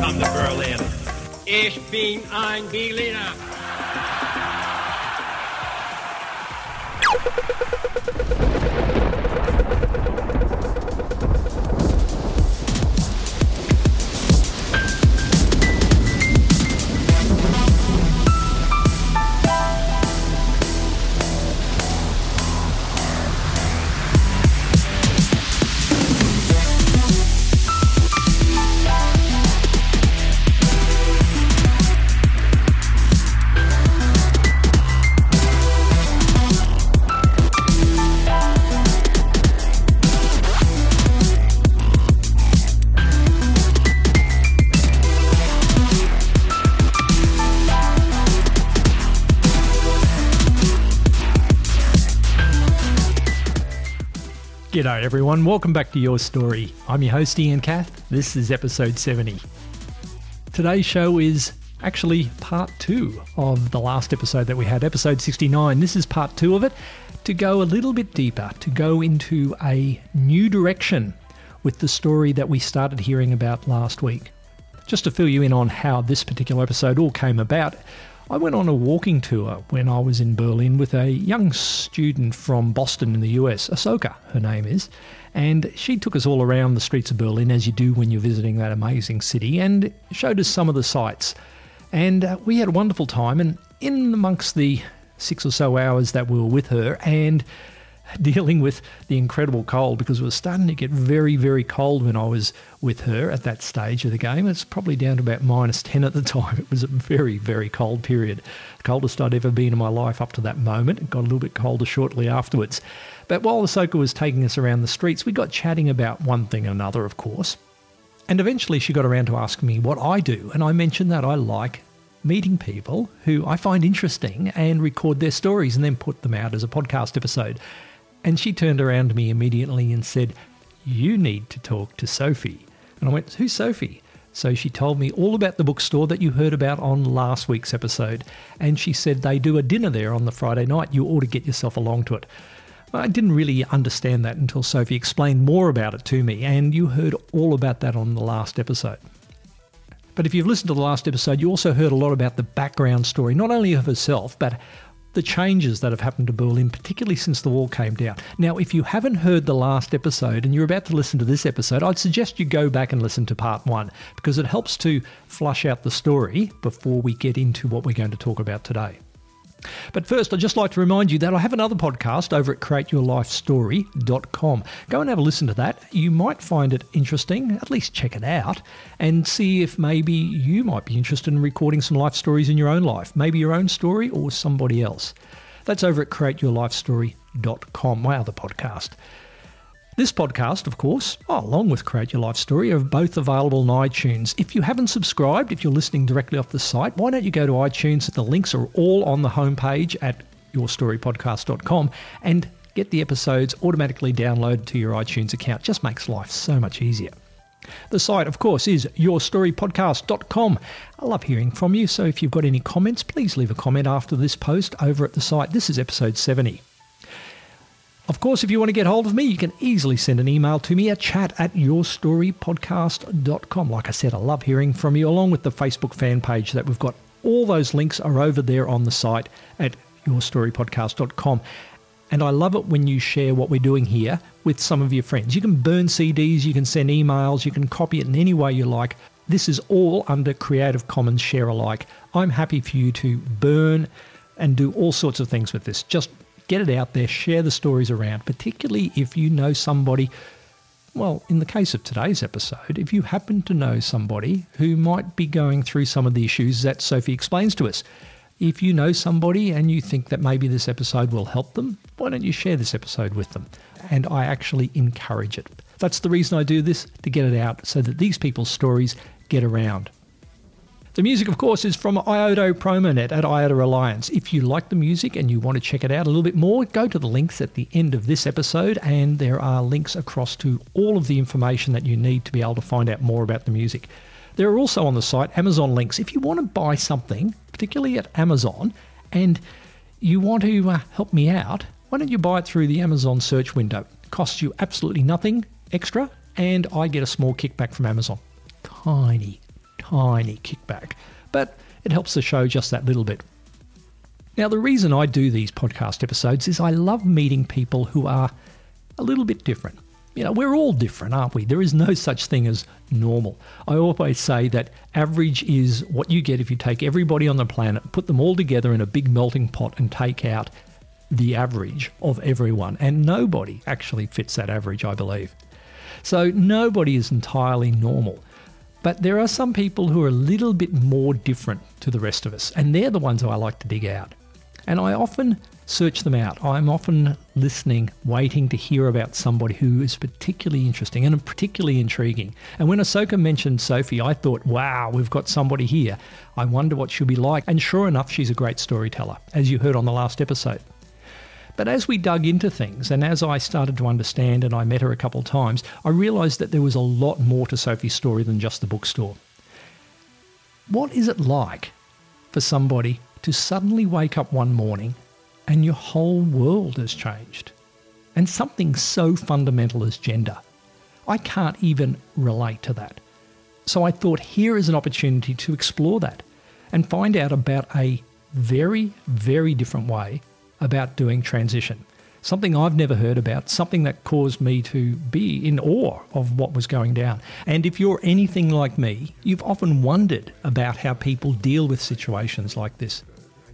come to Berlin. Ich bin ein Berliner. G'day everyone, welcome back to Your Story. I'm your host Ian Kath. This is episode 70. Today's show is actually part two of the last episode that we had, episode 69. This is part two of it to go a little bit deeper, to go into a new direction with the story that we started hearing about last week. Just to fill you in on how this particular episode all came about, I went on a walking tour when I was in Berlin with a young student from Boston in the US, Ahsoka, her name is, and she took us all around the streets of Berlin as you do when you're visiting that amazing city and showed us some of the sights. And uh, we had a wonderful time, and in amongst the six or so hours that we were with her, and dealing with the incredible cold because it was starting to get very, very cold when I was with her at that stage of the game. It's probably down to about minus 10 at the time. It was a very, very cold period. The coldest I'd ever been in my life up to that moment. It got a little bit colder shortly afterwards. But while Ahsoka was taking us around the streets, we got chatting about one thing and another, of course. And eventually she got around to asking me what I do. And I mentioned that I like meeting people who I find interesting and record their stories and then put them out as a podcast episode. And she turned around to me immediately and said, You need to talk to Sophie. And I went, Who's Sophie? So she told me all about the bookstore that you heard about on last week's episode. And she said they do a dinner there on the Friday night. You ought to get yourself along to it. I didn't really understand that until Sophie explained more about it to me, and you heard all about that on the last episode. But if you've listened to the last episode, you also heard a lot about the background story, not only of herself, but the changes that have happened to Berlin, particularly since the wall came down. Now, if you haven't heard the last episode and you're about to listen to this episode, I'd suggest you go back and listen to part one because it helps to flush out the story before we get into what we're going to talk about today. But first, I'd just like to remind you that I have another podcast over at createyourlifestory.com. Go and have a listen to that. You might find it interesting, at least check it out, and see if maybe you might be interested in recording some life stories in your own life, maybe your own story or somebody else. That's over at createyourlifestory.com, my other podcast. This podcast, of course, oh, along with Create Your Life Story, are both available on iTunes. If you haven't subscribed, if you're listening directly off the site, why don't you go to iTunes? The links are all on the homepage at yourstorypodcast.com and get the episodes automatically downloaded to your iTunes account. Just makes life so much easier. The site, of course, is yourstorypodcast.com. I love hearing from you, so if you've got any comments, please leave a comment after this post over at the site. This is episode 70. Of course, if you want to get hold of me, you can easily send an email to me at chat at yourstorypodcast.com. Like I said, I love hearing from you, along with the Facebook fan page that we've got. All those links are over there on the site at yourstorypodcast.com. And I love it when you share what we're doing here with some of your friends. You can burn CDs, you can send emails, you can copy it in any way you like. This is all under Creative Commons Share Alike. I'm happy for you to burn and do all sorts of things with this. Just get it out there, share the stories around, particularly if you know somebody. Well, in the case of today's episode, if you happen to know somebody who might be going through some of the issues that Sophie explains to us, if you know somebody and you think that maybe this episode will help them, why don't you share this episode with them? And I actually encourage it. That's the reason I do this, to get it out so that these people's stories get around. The music, of course, is from IODA Promonet at IODA Alliance. If you like the music and you want to check it out a little bit more, go to the links at the end of this episode, and there are links across to all of the information that you need to be able to find out more about the music. There are also on the site Amazon links. If you want to buy something, particularly at Amazon, and you want to uh, help me out, why don't you buy it through the Amazon search window? It costs you absolutely nothing extra, and I get a small kickback from Amazon. Tiny tiny kickback, but it helps the show just that little bit. Now, the reason I do these podcast episodes is I love meeting people who are a little bit different. You know, we're all different, aren't we? There is no such thing as normal. I always say that average is what you get if you take everybody on the planet, put them all together in a big melting pot, and take out the average of everyone. And nobody actually fits that average, I believe. So nobody is entirely normal. But there are some people who are a little bit more different to the rest of us, and they're the ones who I like to dig out. And I often search them out. I'm often listening, waiting to hear about somebody who is particularly interesting and particularly intriguing. And when Ahsoka mentioned Sophie, I thought, wow, we've got somebody here. I wonder what she'll be like. And sure enough, she's a great storyteller, as you heard on the last episode. But as we dug into things and as I started to understand and I met her a couple of times, I realised that there was a lot more to Sophie's story than just the bookstore. What is it like for somebody to suddenly wake up one morning and your whole world has changed? And something so fundamental as gender. I can't even relate to that. So I thought here is an opportunity to explore that and find out about a very, very different way about doing transition. Something I've never heard about, something that caused me to be in awe of what was going down. And if you're anything like me, you've often wondered about how people deal with situations like this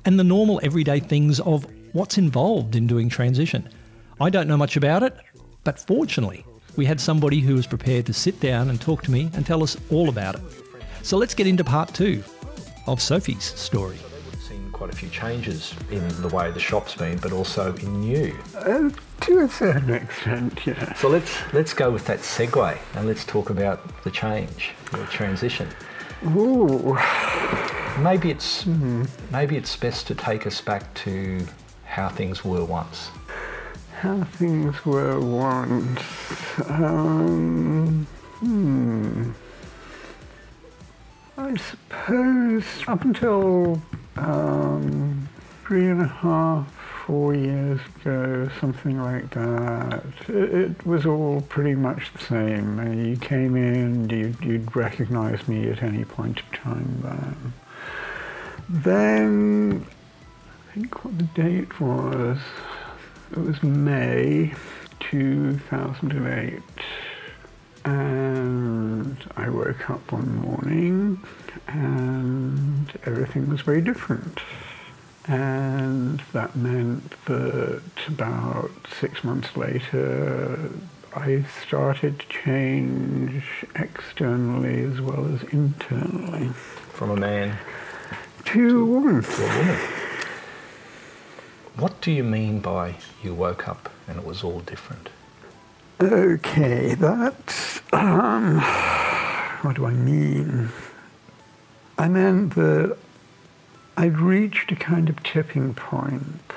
and the normal everyday things of what's involved in doing transition. I don't know much about it, but fortunately, we had somebody who was prepared to sit down and talk to me and tell us all about it. So let's get into part two of Sophie's story quite a few changes in the way the shop's been, but also in you. Uh, to a certain extent, yeah. So let's let's go with that segue and let's talk about the change, the transition. Ooh. Maybe it's mm. maybe it's best to take us back to how things were once. How things were once. Um, hmm. I suppose up until um, three and a half, four years ago, something like that. It, it was all pretty much the same. Uh, you came in, you'd, you'd recognize me at any point in time then. Then, I think what the date was, it was May 2008. And I woke up one morning and everything was very different. And that meant that about six months later, I started to change externally as well as internally. From a man to a woman. To a woman. What do you mean by you woke up and it was all different? Okay, that's. Um, what do I mean? I meant that I'd reached a kind of tipping point.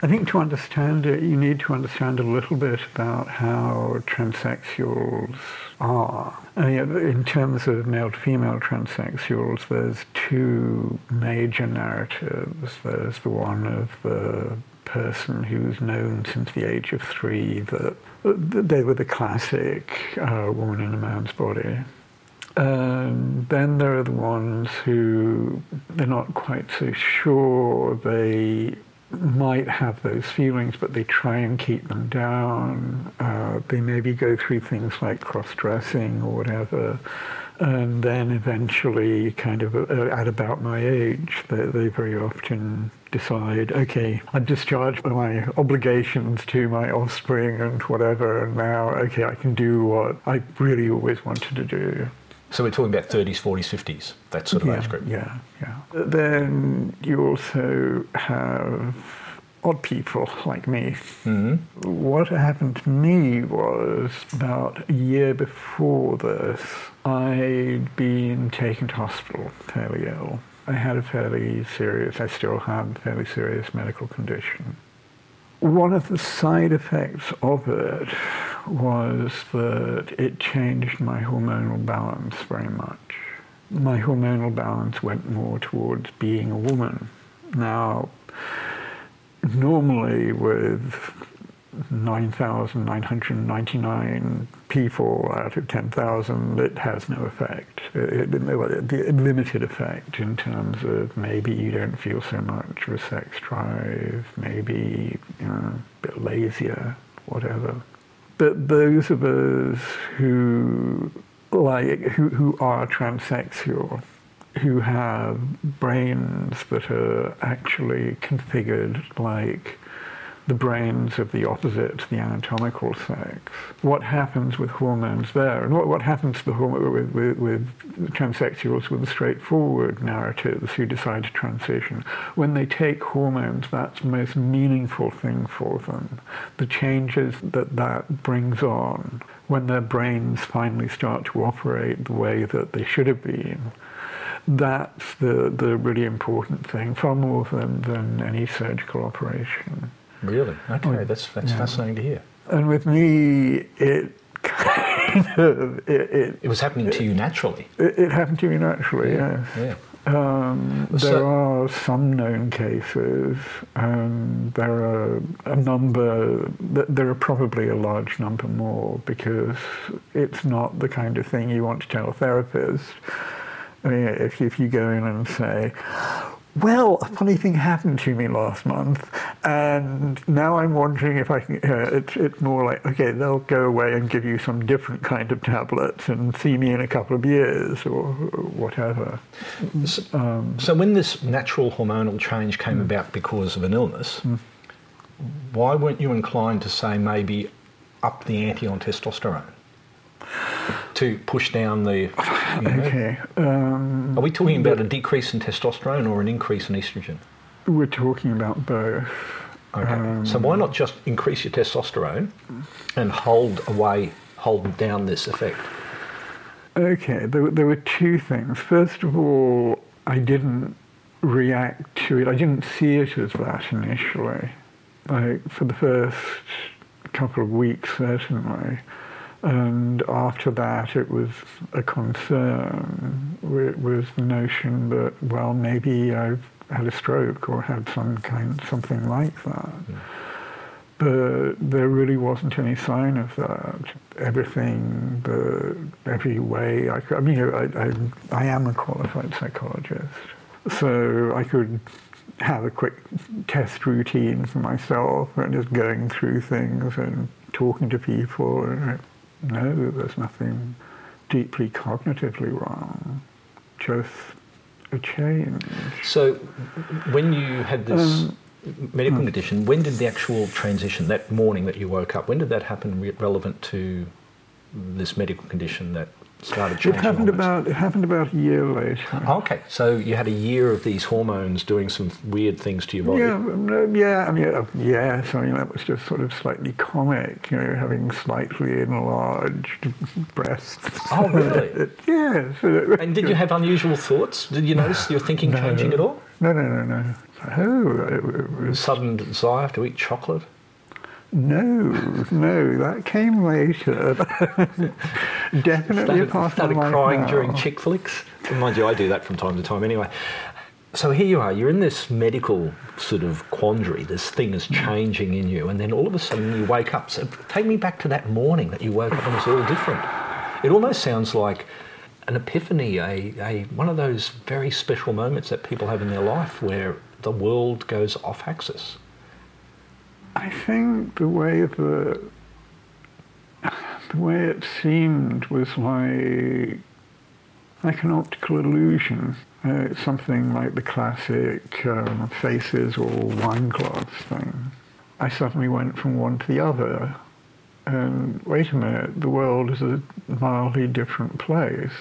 I think to understand it, you need to understand a little bit about how transsexuals are. I mean, in terms of male to female transsexuals, there's two major narratives. There's the one of the person who's known since the age of three that they were the classic uh, woman in a man's body. And then there are the ones who they're not quite so sure they might have those feelings, but they try and keep them down. Uh, they maybe go through things like cross-dressing or whatever and then eventually, kind of at about my age, they, they very often decide, okay, I've discharged my obligations to my offspring and whatever, and now, okay, I can do what I really always wanted to do. So we're talking about 30s, 40s, 50s, that sort of yeah, age group. Yeah, yeah. Then you also have odd people like me. Mm-hmm. What happened to me was about a year before this, I'd been taken to hospital fairly ill. I had a fairly serious, I still have a fairly serious medical condition. One of the side effects of it was that it changed my hormonal balance very much. My hormonal balance went more towards being a woman. Now, normally with 9,999 people out of 10,000, it has no effect. It, it, the limited effect in terms of maybe you don't feel so much of a sex drive, maybe you know, a bit lazier, whatever. But those of us who like who, who are transsexual, who have brains that are actually configured like the brains of the opposite, the anatomical sex. What happens with hormones there? And what, what happens to the hormone, with, with, with transsexuals with the straightforward narratives who decide to transition? When they take hormones, that's the most meaningful thing for them. The changes that that brings on when their brains finally start to operate the way that they should have been that's the, the really important thing, far more than, than any surgical operation. Really? Okay, oh, that's that's yeah. fascinating to hear. And with me, it kind of it, it, it was happening it, to you naturally. It, happened to me naturally. Yeah. Yes. Um, there so, are some known cases. Um, there are a number. There are probably a large number more because it's not the kind of thing you want to tell a therapist. I mean, if, if you go in and say, well, a funny thing happened to me last month, and now I'm wondering if I can. Uh, it's, it's more like, okay, they'll go away and give you some different kind of tablets and see me in a couple of years or whatever. So, um, so when this natural hormonal change came mm. about because of an illness, mm. why weren't you inclined to say maybe up the ante on testosterone? To push down the. You know, okay. Um, are we talking about a decrease in testosterone or an increase in estrogen? We're talking about both. Okay. Um, so why not just increase your testosterone and hold away, hold down this effect? Okay, there, there were two things. First of all, I didn't react to it. I didn't see it as that initially. Like for the first couple of weeks, certainly. And after that, it was a concern. It was the notion that, well, maybe I've had a stroke or had some kind, something like that. Mm. But there really wasn't any sign of that. Everything, the, every way I could, I mean, I, I, I am a qualified psychologist. So I could have a quick test routine for myself and just going through things and talking to people and no, there's nothing deeply cognitively wrong, just a change. So, when you had this um, medical hmm. condition, when did the actual transition, that morning that you woke up, when did that happen re- relevant to this medical condition that started changing? It happened about it happened about a year later. Okay, so you had a year of these hormones doing some weird things to your body. Yeah, um, yeah, I mean, uh, yes, I mean that was just sort of slightly comic, you know, having slightly enlarged breasts. Oh, really? yes. And did you have unusual thoughts? Did you notice your thinking no, changing at all? No, no, no, no. Oh, it was... Sudden desire to eat chocolate. No, no, that came later. Definitely started, part started of crying now. during chick flicks. Mind you, I do that from time to time anyway. So here you are, you're in this medical sort of quandary. This thing is changing in you, and then all of a sudden you wake up. So take me back to that morning that you woke up and it's all different. It almost sounds like an epiphany, a, a one of those very special moments that people have in their life where the world goes off axis. I think the way the the way it seemed was like like an optical illusion. Uh, something like the classic um, faces or wine glass thing. I suddenly went from one to the other. And wait a minute, the world is a mildly different place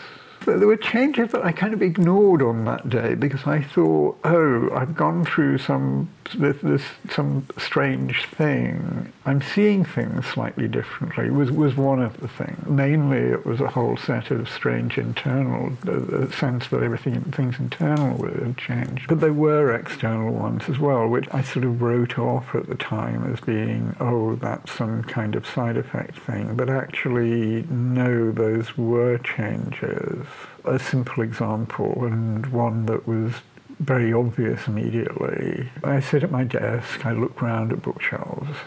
there were changes that I kind of ignored on that day because I thought, oh, I've gone through some this, this some strange thing. I'm seeing things slightly differently. Was was one of the things. Mainly, it was a whole set of strange internal uh, sense that everything things internal had changed. But there were external ones as well, which I sort of wrote off at the time as being, oh, that's some kind of side effect thing. But actually, no, those were changes a simple example and one that was very obvious immediately. I sit at my desk, I look round at bookshelves,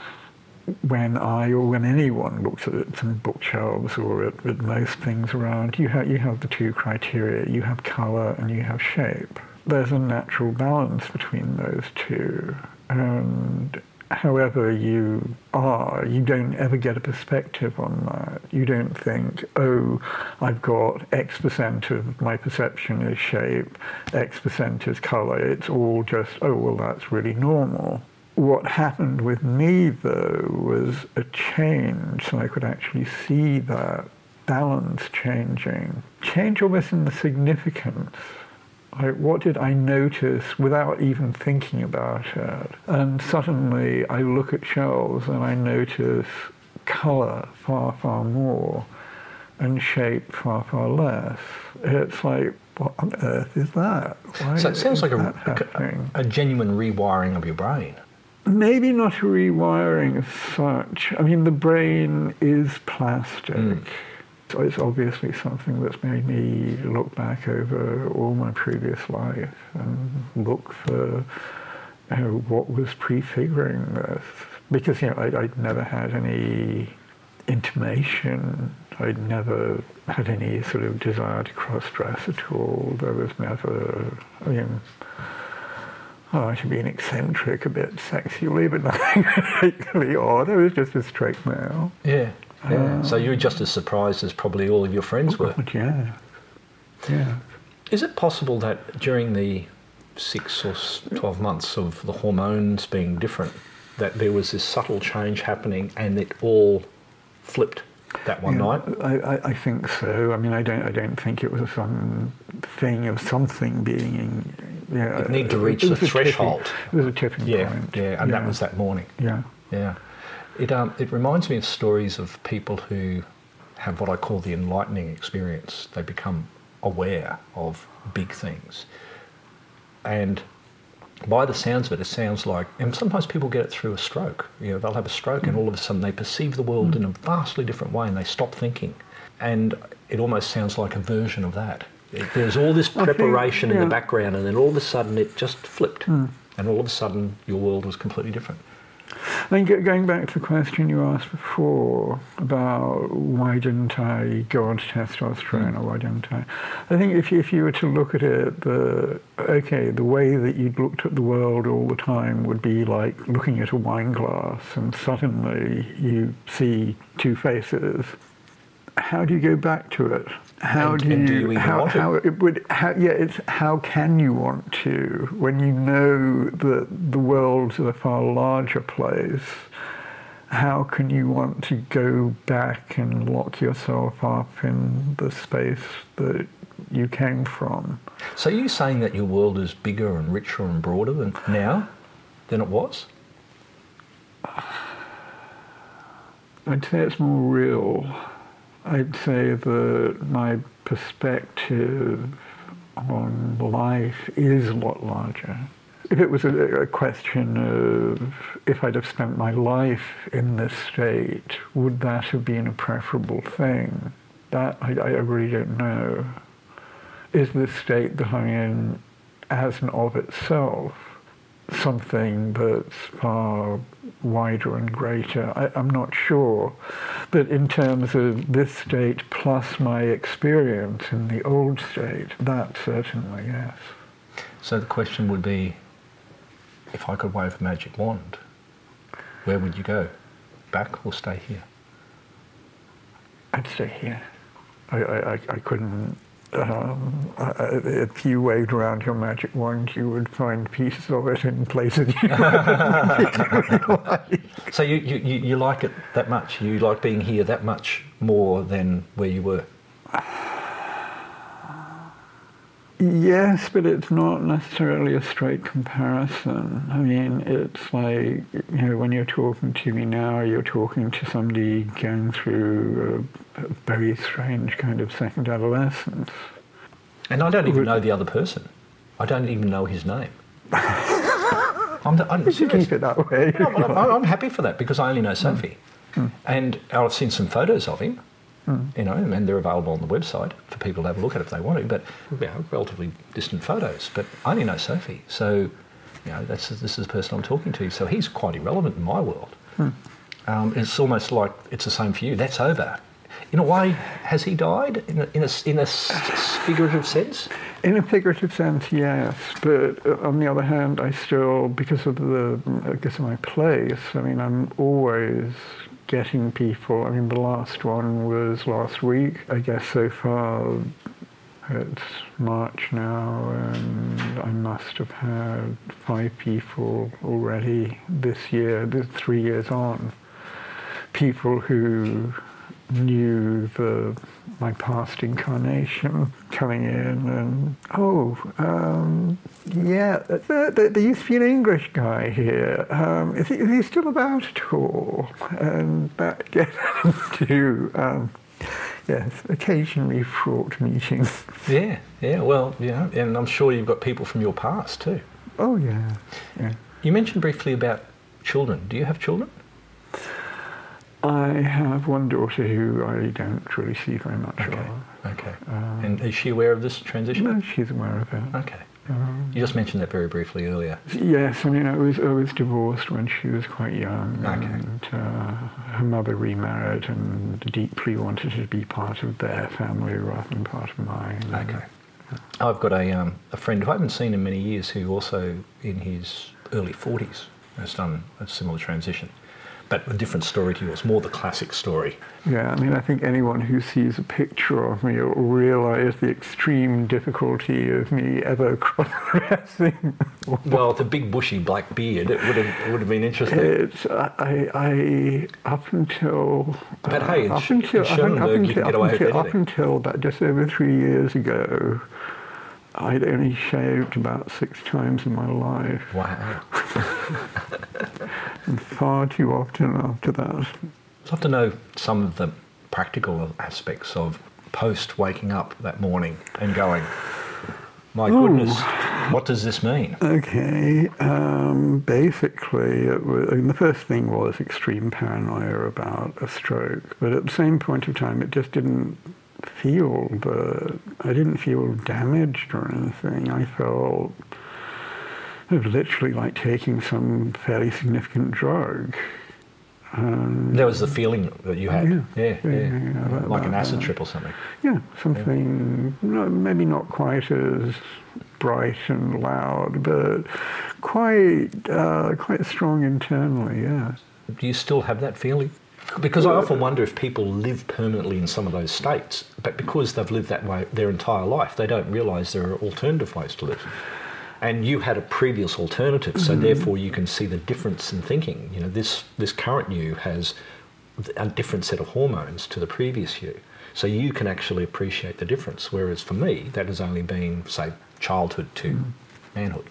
when I or when anyone looks at some bookshelves or at, at most things around, you have, you have the two criteria. You have colour and you have shape. There's a natural balance between those two. And however you are, you don't ever get a perspective on that. You don't think, oh, I've got X percent of my perception is shape, X percent is colour. It's all just, oh, well, that's really normal. What happened with me, though, was a change, so I could actually see that balance changing. Change almost in the significance like, what did I notice without even thinking about it? And suddenly I look at shells and I notice colour far, far more and shape far, far less. It's like, what on earth is that? Why So it sounds like a, a, a genuine rewiring of your brain. Maybe not a rewiring as such. I mean, the brain is plastic. So it's obviously something that's made me look back over all my previous life and look for you know, what was prefiguring this. Because, you know, I, I'd never had any intimation. I'd never had any sort of desire to cross-dress at all. There was never, I mean, Oh, to be an eccentric a bit sexually, but nothing particularly odd. I was just a straight male. Yeah. Yeah. Uh, so you were just as surprised as probably all of your friends oh, were. Yeah, yeah. Is it possible that during the six or 12 months of the hormones being different, that there was this subtle change happening and it all flipped that one Yeah, night? I, I, I think so. I mean, I don't, I don't think it was some thing of something being. In, yeah, It need to uh, it reach the a tipping- threshold. It was a tipping Yeah, point. yeah, and that was that morning. Yeah. Yeah. It, um, it reminds me of stories of people who have what I call the enlightening experience. They become aware of big things. And by the sounds of it, it sounds like, and sometimes people get it through a stroke. You know, they'll have a stroke and all of a sudden they perceive the world in a vastly different way and they stop thinking. And it almost sounds like a version of that. It- there's all this think, preparation in the background and then all of a sudden it just flipped. And all of a sudden your world was completely different. I think going back to the question you asked before about why didn't I go on to testosterone or why didn't I? I think if you, if you were to look at it, the okay, the way that you'd looked at the world all the time would be like looking at a wine glass and suddenly you see two faces. How do you go back to it? How And- do you, do you how, want how it would how, yeah it's how can you want to when you know that the world's a far larger place how can you want to go back and lock yourself up in the space that you came from So you're you saying that your world is bigger and richer and broader than now than it was? I'd say it's more real. I'd say that my perspective on life is a lot larger. If it was a, a question of if I'd have spent my life in this state, would that have been a preferable thing? That I, I really don't know. Is this state that I'm in as an of itself something that's far wider and greater. I, I'm not sure. But in terms of this state plus my experience in the old state, that certainly, yes. So the question would be, if I could wave a magic wand, where would you go? Back or stay here? I'd stay here. I, I, I- I couldn't. Um, I- I- if you waved around your magic wand, you would find pieces of it in places you So you, you, you you like it that much? You like being here that much more than where you were? Yes, but it's not necessarily a straight comparison. I mean, it's like, you know, when you're talking to me now, you're talking to somebody going through a, a very strange kind of second adolescence. And I don't even know the other person. I don't even know his name. I'm, the, I'm You serious. keep it that way. No, but I'm, I'm happy for that because I only know mm. Sophie. Mm. And I've seen some photos of him, mm. you know, and they're available on the website for people to have a look at if they want to, but you know, relatively distant photos. But I only know Sophie. So, you know, that's, this is the person I'm talking to. So he's quite irrelevant in my world. Hmm. um, it's almost like it's the same for you. That's over. In a way, has he died in a, in a, in a figurative sense? In a figurative sense, yes, but uh, on the other hand, I still, because of the, because of my place, I mean, I'm always getting people. I mean, the last one was last week. I guess so far it's March now, and I must have had five people already this year, three years on. People who knew the my past incarnation coming in and oh um, yeah there, there, there used to be an English guy here um, is, he, is he still about at all and that gets into um, yes occasionally fraught meetings Yeah, yeah. Well, yeah, and I'm sure you've got people from your past too. oh yeah yeah You mentioned briefly about children. Do you have children? I have one daughter who I don't really see very much Okay. of Okay. Um, and is she aware of this transition? no she's aware of it Okay. um, You just mentioned that very briefly earlier. Yes, I mean, I was I was divorced when she was quite young, Okay. and uh, her mother remarried and deeply wanted to be part of their family rather than part of mine. Okay. I've got a, um, a friend who I haven't seen in many years who also in his early 40s has done a similar transition. But a different story to yours, more the classic story. Yeah, I mean, I think anyone who sees a picture of me will realise the extreme difficulty of me ever cross-dressing. Well, the big bushy black beard, it would have, it would have been interesting. It's I, I up until But hey, in up until up, un- you can until up until, up until about just over three years ago, I'd only shaved about six times in my life, Wow. and far too often after that. I'd love to know some of the practical aspects of post waking up that morning and going, my goodness, what does this mean? Okay, um, basically, it was, I mean, the first thing was extreme paranoia about a stroke, but at the same point of time, it just didn't feel the. I didn't feel damaged or anything. I felt it was literally like taking some fairly significant drug. Um, That was the feeling that you had. Yeah. Yeah, yeah. Yeah, that- like an acid trip or something. Yeah, something no, maybe not quite as bright and loud, but quite uh, quite strong internally. Yeah. Do you still have that feeling? Because I often wonder if people live permanently in some of those states, but because they've lived that way their entire life, they don't realise there are alternative ways to live. And you had a previous alternative, so mm-hmm. therefore you can see the difference in thinking. You know, this this current you has a different set of hormones to the previous you, so you can actually appreciate the difference. Whereas for me, that has only been say childhood to mm-hmm. manhood,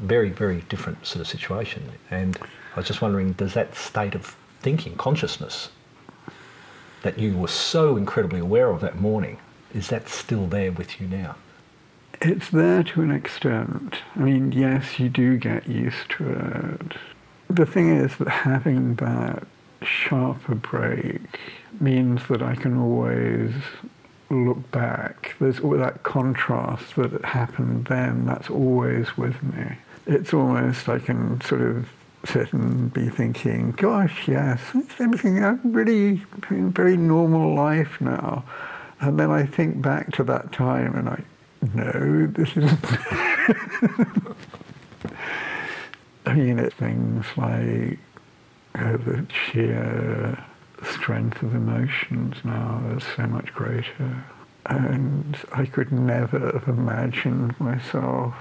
very very different sort of situation. And I was just wondering, does that state of thinking, consciousness, that you were so incredibly aware of that morning, is that still there with you now? It's there to an extent. I mean, yes, you do get used to it. The thing is that having that sharper break means that I can always look back. There's all that contrast that happened then, that's always with me. It's almost I can sort of sit and be thinking, gosh, yes, everything, I'm really very normal life now. And then I think back to that time and I, no, this isn't. I mean, it's things like uh, the sheer strength of emotions now is so much greater. And I could never have imagined myself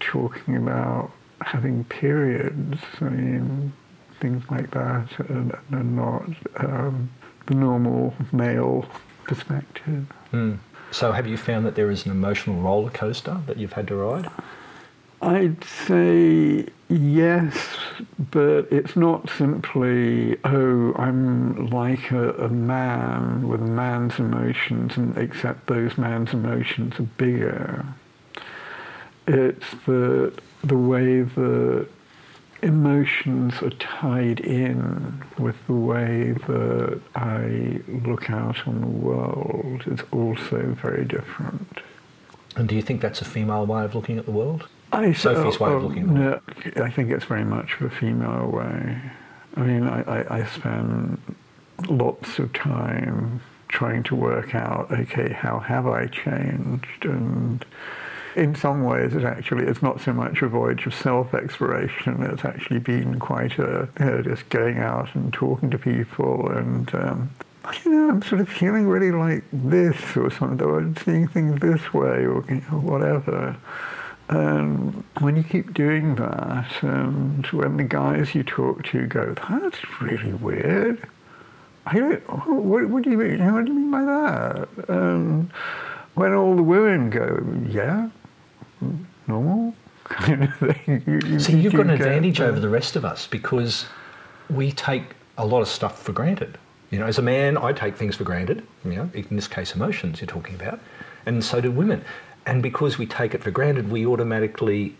talking about having periods. I mean, things like that are, are not um, the normal male perspective. Hmm. So have you found that there is an emotional roller coaster that you've had to ride? I'd say yes, but it's not simply, oh, I'm like a, a man with a man's emotions, and except those man's emotions are bigger. It's the, the way the emotions are tied in with the way that I look out on the world is also very different. And do you think that's a female way of looking at the world? I Sophie's way of oh, looking at No, I think it's very much of a female way. I mean, I, I, I spend lots of time trying to work out, okay, how have I changed? And in some ways, it's actually it's not so much a voyage of self-exploration. It's actually been quite a you know, just going out and talking to people, and um, you know, I'm sort of feeling really like this or something, or seeing things this way, or, whatever. And when you keep doing that, and when the guys you talk to go, that's really weird. I don't, what, what do you mean? What do you mean by that? And when all the women go, yeah, normal kind of thing. You, See, you've got an advantage over the rest of us because we take a lot of stuff for granted. You know, as a man, I take things for granted. You know, in this case, emotions you're talking about, and so do women. And because we take it for granted, we automatically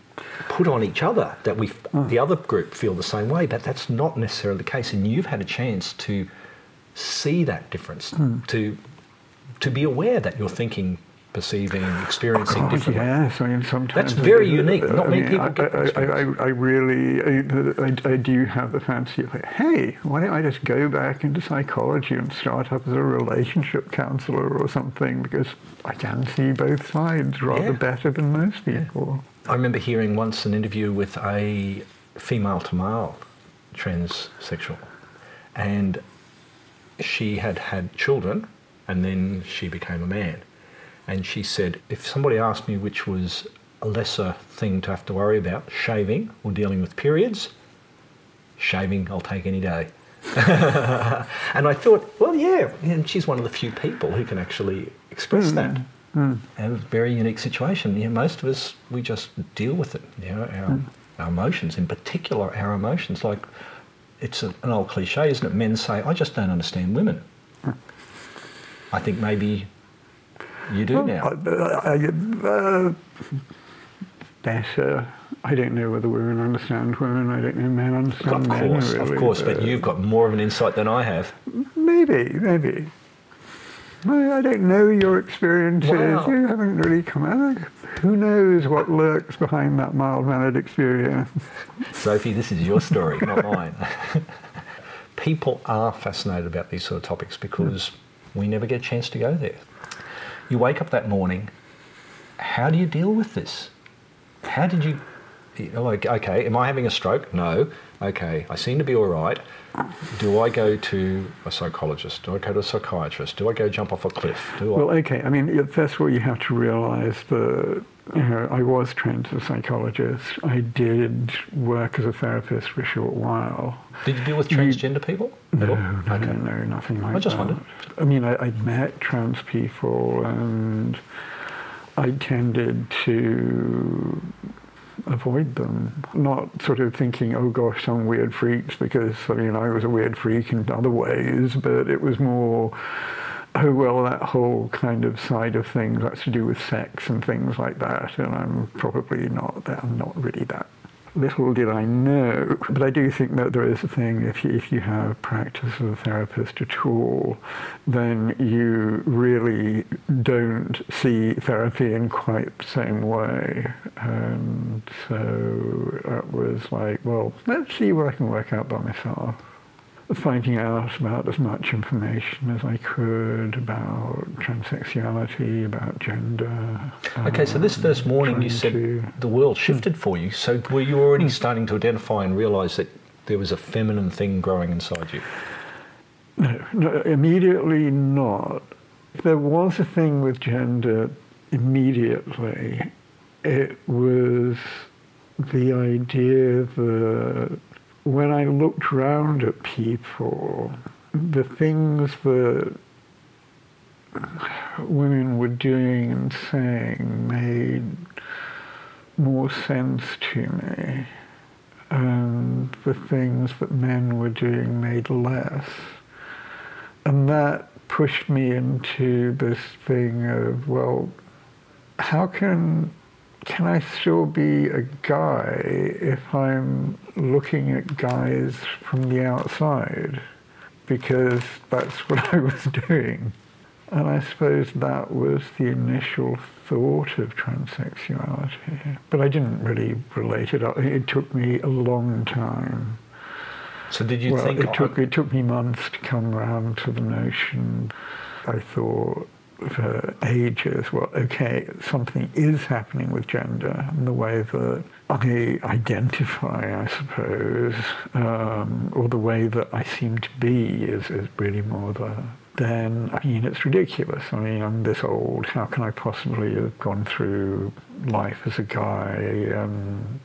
put on each other that we, mm. the other group, feel the same way. But that's not necessarily the case. And you've had a chance to see that difference, mm. to to be aware that you're thinking, perceiving, experiencing Oh, differently. yes, I mean sometimes That's very unique. Not I many mean, people I, get I, I, I I really, I, I, I do have the fancy of like, hey, why don't I just go back into psychology and start up as a relationship counselor or something because I can see both sides rather Yeah. better than most people. I remember hearing once an interview with a female to male transsexual, and she had had children, and then she became a man. And she said, if somebody asked me which was a lesser thing to have to worry about, shaving or dealing with periods, shaving I'll take any day. and I thought, well, yeah, and she's one of the few people who can actually express hmm. that. Hmm. And a very unique situation. You know, most of us, we just deal with it. You know, our, hmm. our emotions, in particular, our emotions. Like, it's a, an old cliche, isn't it? Men say, I just don't understand women. I think maybe you do now. I, uh, I, uh, better. Uh, I don't know whether women understand women. I don't know men understand of men. course, really, of course, but uh, you've got more of an insight than I have. Maybe, maybe. I don't know your experiences. Wow. You haven't really come out. Who knows what lurks behind that mild-mannered experience? Sophie, this is your story, not mine. People are fascinated about these sort of topics because we never get a chance to go there. You wake up that morning, how do you deal with this? How did you. like, Okay, am I having a stroke? No. Okay, I seem to be all right. Do I go to a psychologist? Do I go to a psychiatrist? Do I go jump off a cliff? Do I? Well, okay. I mean, of all, you have to realise that you know I was trained as a psychologist. I did work as a therapist for a short while. Did you deal with transgender people? At No, all? no, no, no, nothing like I just that. wondered. I mean, I, I met trans people, and I tended to avoid them. Not sort of thinking, oh gosh, some weird freaks, because I mean, I was a weird freak in other ways, but it was more. Oh well, that whole kind of side of things that's to do with sex and things like that, and I'm probably not that. I'm not really that little did I know, but I do think that there is a thing if you, if you have practice as a therapist at all, then you really don't see therapy in quite the same way. And so it was like, well, let's see what I can work out by myself. Finding out about as much information as I could about transsexuality, about gender. Okay, so this um, first morning you said to- the world shifted for you. So were you already hmm. starting to identify and realise that there was a feminine thing growing inside you? No, no, immediately not. There was a thing with gender immediately. It was the idea that when I looked round at people, the things that women were doing and saying made more sense to me. And the things that men were doing made less. And that pushed me into this thing of, well, how can can I still be a guy if I'm looking at guys from the outside? Because that's what I was doing. And I suppose that was the initial thought of transsexuality. But I didn't really relate it. It took me a long time So did you well, think it took it took me months to come round to the notion. I thought for ages, well, okay, something is happening with gender and the way that I identify, I suppose, um, or the way that I seem to be is, is really more the then I mean it's ridiculous. I mean I'm this old. How can I possibly have gone through life as a guy? Um,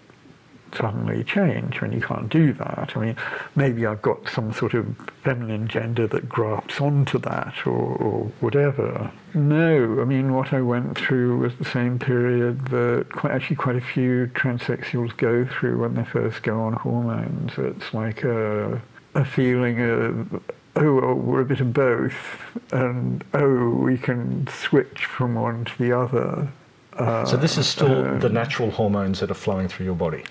suddenly change when you can't do that. I mean, maybe I've got some sort of feminine gender that grafts onto that or, or whatever. No, I mean, what I went through was the same period that quite, actually quite a few transsexuals go through when they first go on hormones. It's like a, a feeling of, oh, well, we're a bit of both, and oh, we can switch from one to the other. Uh, so this is still uh, the natural hormones that are flowing through your body.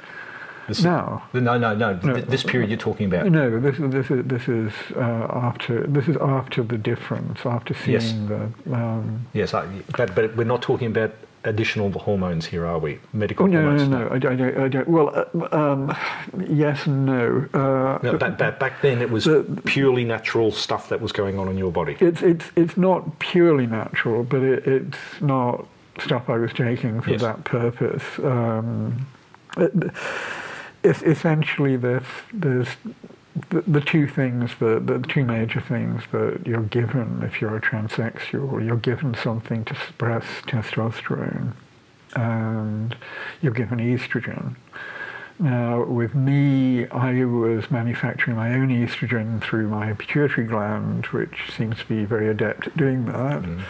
This, No. no, no, no, No. th- This period you're talking about. No, this is this is this is uh, after this is after the difference, after Yes. seeing the. Um, Yes, I, but, but we're not talking about additional hormones here, are we? Medical oh no, no, hormones. no, no! I, don't- I don't. I don't. Well, uh, um, yes and no. Uh, No, back, back, back then it was The- purely natural stuff that was going on in your body. It's it's it's not purely natural, but it, it's not stuff I was taking for Yes. that purpose. Um, it, essentially there's there's the, the two things that the two major things that you're given if you're a transsexual. You're given something to suppress testosterone, and you're given estrogen. Now, with me, I was manufacturing my own estrogen through my pituitary gland, which seems to be very adept at doing that. Mm.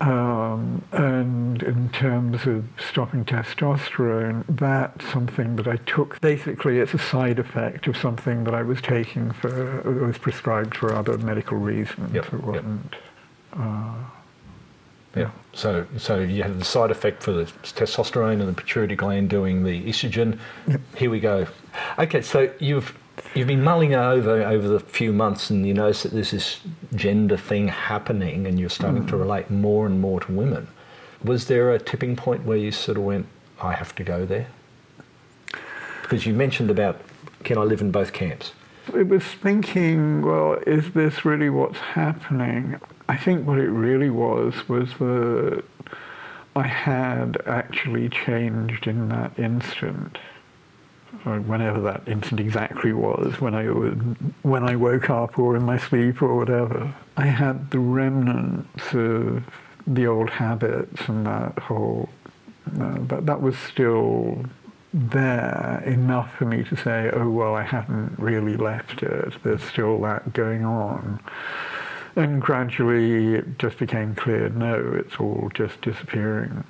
Um, and in terms of stopping testosterone, that's something that I took. Basically, it's a side effect of something that I was taking for, was prescribed for other medical reasons. Yep, It yep. wasn't. Uh, Yeah. So, so you had the side effect for the testosterone and the pituitary gland doing the estrogen. Yep. Here we go. Okay, so you've you've been mulling over over the few months, and you notice that there's this gender thing happening, and you're starting to hmm. relate more and more to women. Was there a tipping point where you sort of went, "I have to go there"? Because you mentioned about, can I live in both camps? It was thinking, well, is this really what's happening? I think what it really was was that I had actually changed in that instant, whenever that instant exactly was, when I when I woke up or in my sleep or whatever. I had the remnants of the old habits and that whole, uh, that that was still there enough for me to say, oh, well, I hadn't really left it. There's still that going on. And gradually it just became clear, no, it's all just disappearing.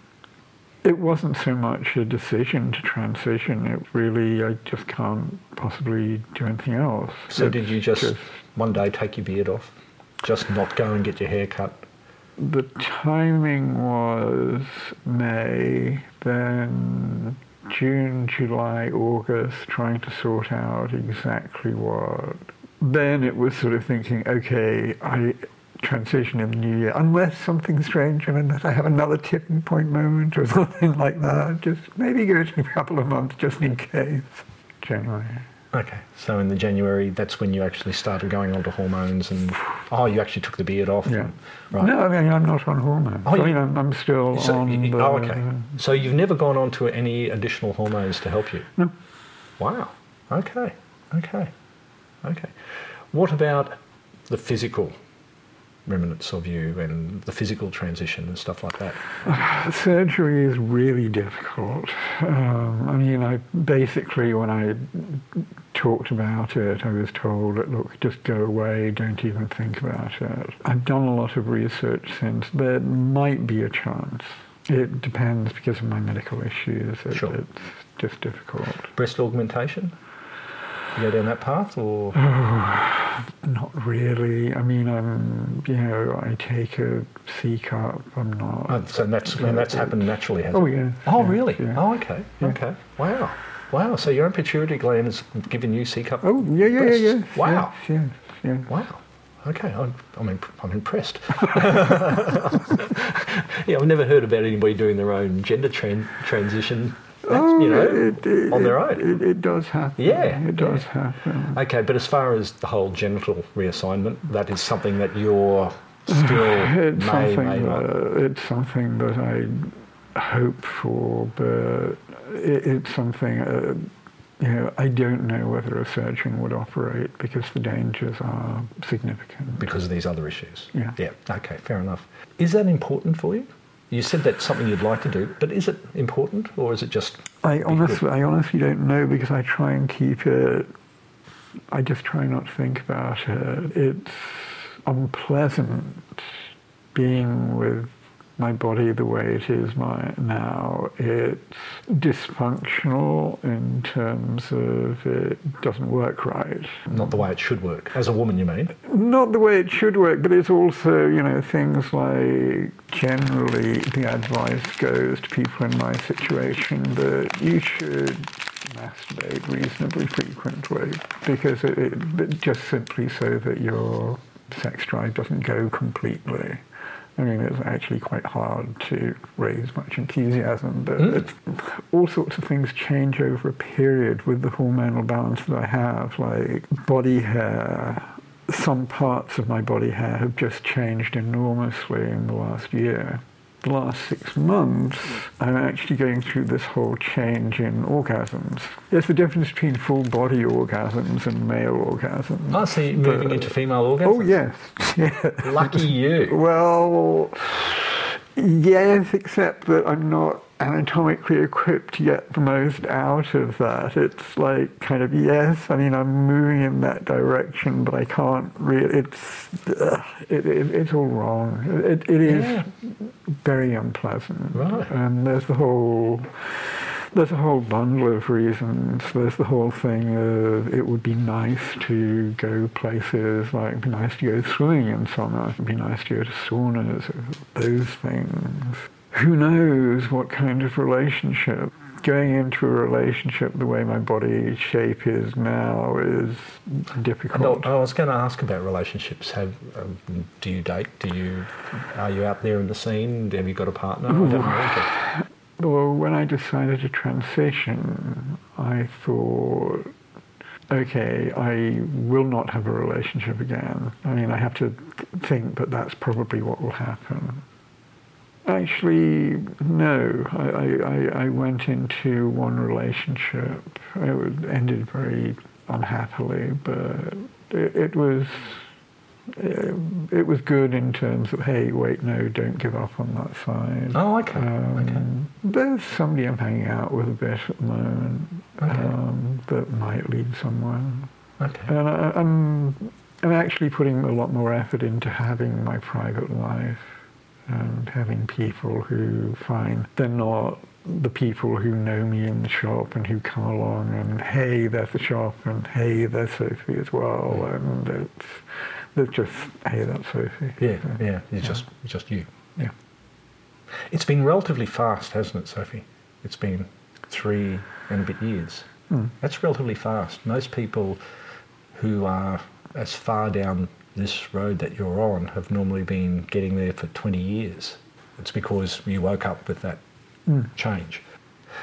It wasn't so much a decision to transition. It really, I just can't possibly do anything else. So It's did you just, one day take your beard off, just not go and get your hair cut? The timing was May, then June, July, August, trying to sort out exactly what. Then it was sort of thinking, okay, I transition in the new year, unless something strange, and unless I have another tipping point moment or something like that, just maybe go to a couple of months just in case. Generally. Okay, so in the January, that's when you actually started going on to hormones, and oh, you actually took the beard off. Yeah. and- right. No, I mean, I'm not on hormones. Oh, I mean, I'm, I'm still So, on y- the... oh, okay. So you've never gone on to any additional hormones to help you? No. Wow. Okay. Okay. Okay. What about the physical remnants of you and the physical transition and stuff like that? Surgery is really difficult. Um, I mean, I basically, when I talked about it, I was told, look, just go away, don't even think about it. I've done a lot of research since. There might be a chance. It depends because of my medical issues. It, Sure. It's just difficult. Breast augmentation? You go down that path, or Not really. I mean, I'm, you know, I take a C cup. I'm not. oh, so that's and that's happened naturally, has Oh, it? yeah. Oh, yeah, really? yeah. Oh, okay. Yeah. Okay. Wow. Wow. So your own pituitary gland has given you C cup. Oh, yeah, yeah, yeah, yeah. Wow. Yes, yeah. Wow. Okay, I'm, I'm, imp- I'm impressed. yeah, I've never heard about anybody doing their own gender tran- transition. Oh, you know, it, it, on their own. It, it does happen. Yeah, It does yeah. happen. Okay, but as far as the whole genital reassignment, that is something that you're still It's may, something may not. that it's something that I hope for, but it, it's something. Uh, you know, I don't know whether a surgeon would operate because the dangers are significant. because of these other issues. Yeah. Yeah. Okay. Fair enough. Is that important for you? You said that's something you'd like to do, but is it important or is it just? I honestly, I honestly don't know because I try and keep it. I just try not to think about it. It's unpleasant being with my body the way it is my, now. It's dysfunctional in terms of it doesn't work right. Not the way it should work. As a woman, you mean? Not the way it should work, but it's also, you know, things like generally the advice goes to people in my situation that you should masturbate reasonably frequently because it, it, it just simply so that your sex drive doesn't go completely. I mean, it's actually quite hard to raise much enthusiasm, but hmm. it's, all sorts of things change over a period with the hormonal balance that I have, like body hair. Some parts of my body hair have just changed enormously in the last year. Last six months, I'm actually going through this whole change in orgasms. There's the difference between full body orgasms and male orgasms. Oh, I see you moving into uh, female oh, orgasms. Oh, yes. Yeah. Lucky you. Well, yes, except that I'm not anatomically equipped to get the most out of that. It's like kind of yes. I mean, I'm moving in that direction, but I can't really. It's uh, it, it, it's all wrong. It, it is Yeah. very unpleasant. Right. And there's the whole. There's a whole bundle of reasons. There's the whole thing of it would be nice to go places like it'd be nice to go swimming in summer. It'd be nice to go to saunas. Those things. Who knows what kind of relationship? Going into a relationship the way my body shape is now is difficult. I I was going to ask about relationships. Have um, do you date? Do you are you out there in the scene? Have you got a partner? I don't know. Well, when I decided to transition, I thought, okay, I will not have a relationship again. I mean, I have to think that that's probably what will happen. Actually, no. I, I, I- went into one relationship. It ended very unhappily, but it, it was it was good in terms of hey, wait, no, don't give up on that side. Oh, okay. Um, There's somebody I'm hanging out with a bit at the moment Okay. um, that might lead somewhere. okay. Okay. And I, I'm, I'm actually putting a lot more effort into having my private life and having people who find they're not the people who know me in the shop and who come along and hey, there's the shop and hey, there's Sophie as well and it's, they're just hey, that's Sophie. Yeah, So, yeah. It's just it's just you. yeah. It's been relatively fast, hasn't it, Sophie? It's been three and a bit years. Hmm. That's relatively fast. Most people who are as far down this road that you're on have normally been getting there for 20 years. It's because you woke up with that Hmm. change.